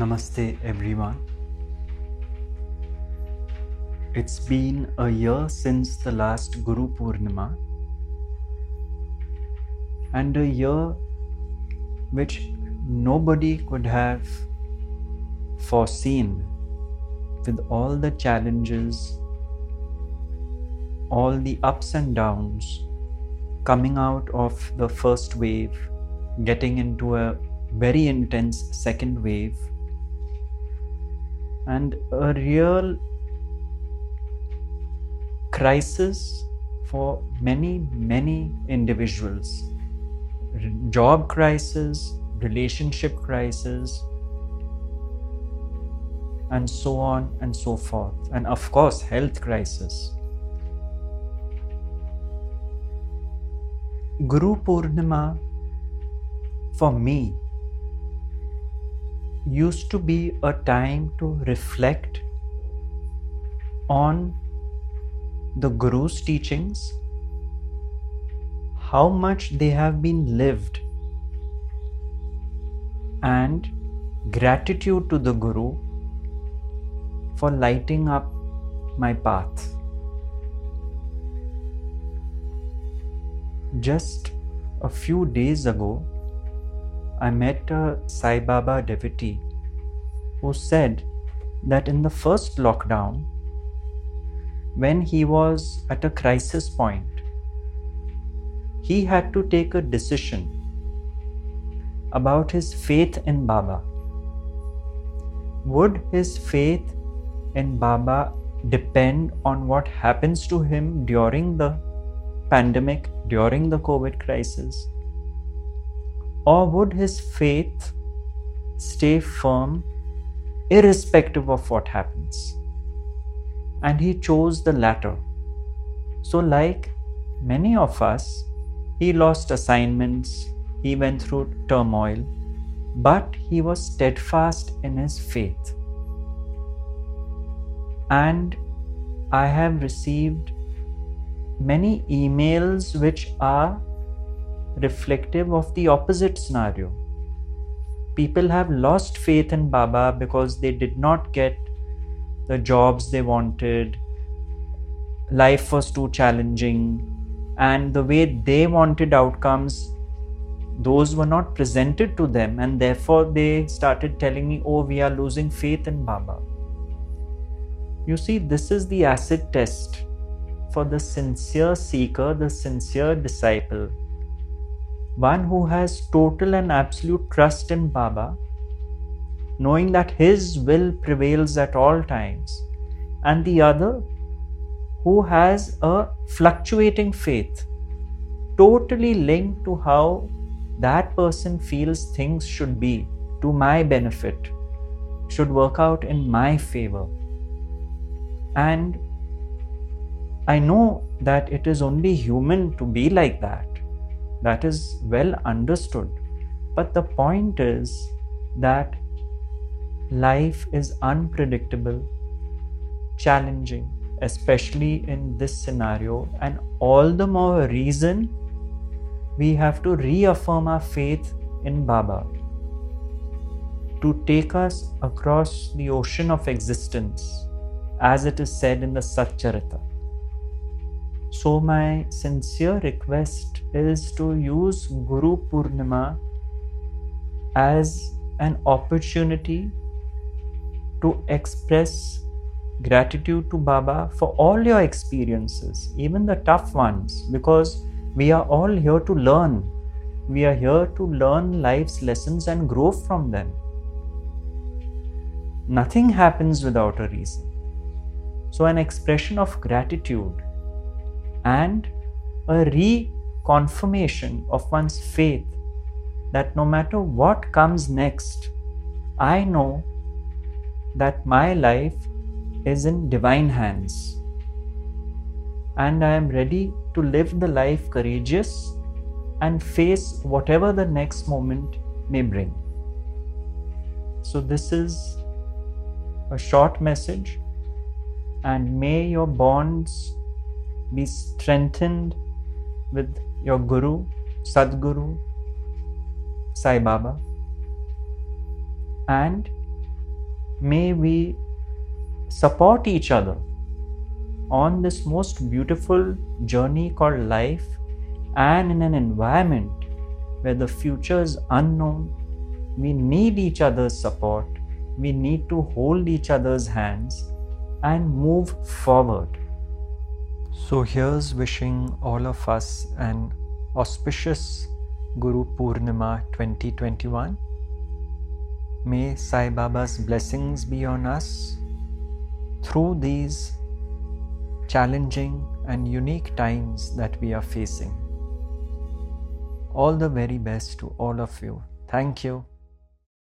Namaste, everyone. It's been a year since the last Guru Purnima, and a year which nobody could have foreseen with all the challenges, all the ups and downs coming out of the first wave, getting into a very intense second wave and a real crisis for many, many individuals. Job crisis, relationship crisis, and so on and so forth. And of course, health crisis. Guru Purnima for me used to be a time to reflect on the Guru's teachings, how much they have been lived, and gratitude to the Guru for lighting up my path. Just a few days ago, I met a Sai Baba devotee who said that in the first lockdown, when he was at a crisis point, he had to take a decision about his faith in Baba. Would his faith in Baba depend on what happens to him during the pandemic, during the COVID crisis? Or would his faith stay firm irrespective of what happens? And he chose the latter. So, like many of us, he lost assignments, he went through turmoil, but he was steadfast in his faith. And I have received many emails which are reflective of the opposite scenario. People have lost faith in Baba because they did not get the jobs they wanted, life was too challenging, and the way they wanted outcomes, those were not presented to them, and therefore they started telling me, Oh, we are losing faith in Baba. You see, this is the acid test for the sincere seeker, the sincere disciple one who has total and absolute trust in Baba, knowing that His will prevails at all times, and the other who has a fluctuating faith, totally linked to how that person feels things should be to my benefit, should work out in my favor. And I know that it is only human to be like that that is well understood. But the point is that life is unpredictable, challenging, especially in this scenario, and all the more reason we have to reaffirm our faith in Baba to take us across the ocean of existence, as it is said in the Satcharita. So, my sincere request is to use Guru Purnima as an opportunity to express gratitude to Baba for all your experiences, even the tough ones, because we are all here to learn. We are here to learn life's lessons and grow from them. Nothing happens without a reason. So, an expression of gratitude and a reconfirmation of one's faith that no matter what comes next, I know that my life is in divine hands and I am ready to live the life courageous and face whatever the next moment may bring. So, this is a short message, and may your bonds be strengthened with your Guru, Sadguru, Sai Baba, and may we support each other on this most beautiful journey called life and in an environment where the future is unknown. We need each other's support. We need to hold each other's hands and move forward. So, here's wishing all of us an auspicious Guru Purnima 2021. May Sai Baba's blessings be on us through these challenging and unique times that we are facing. All the very best to all of you. Thank you.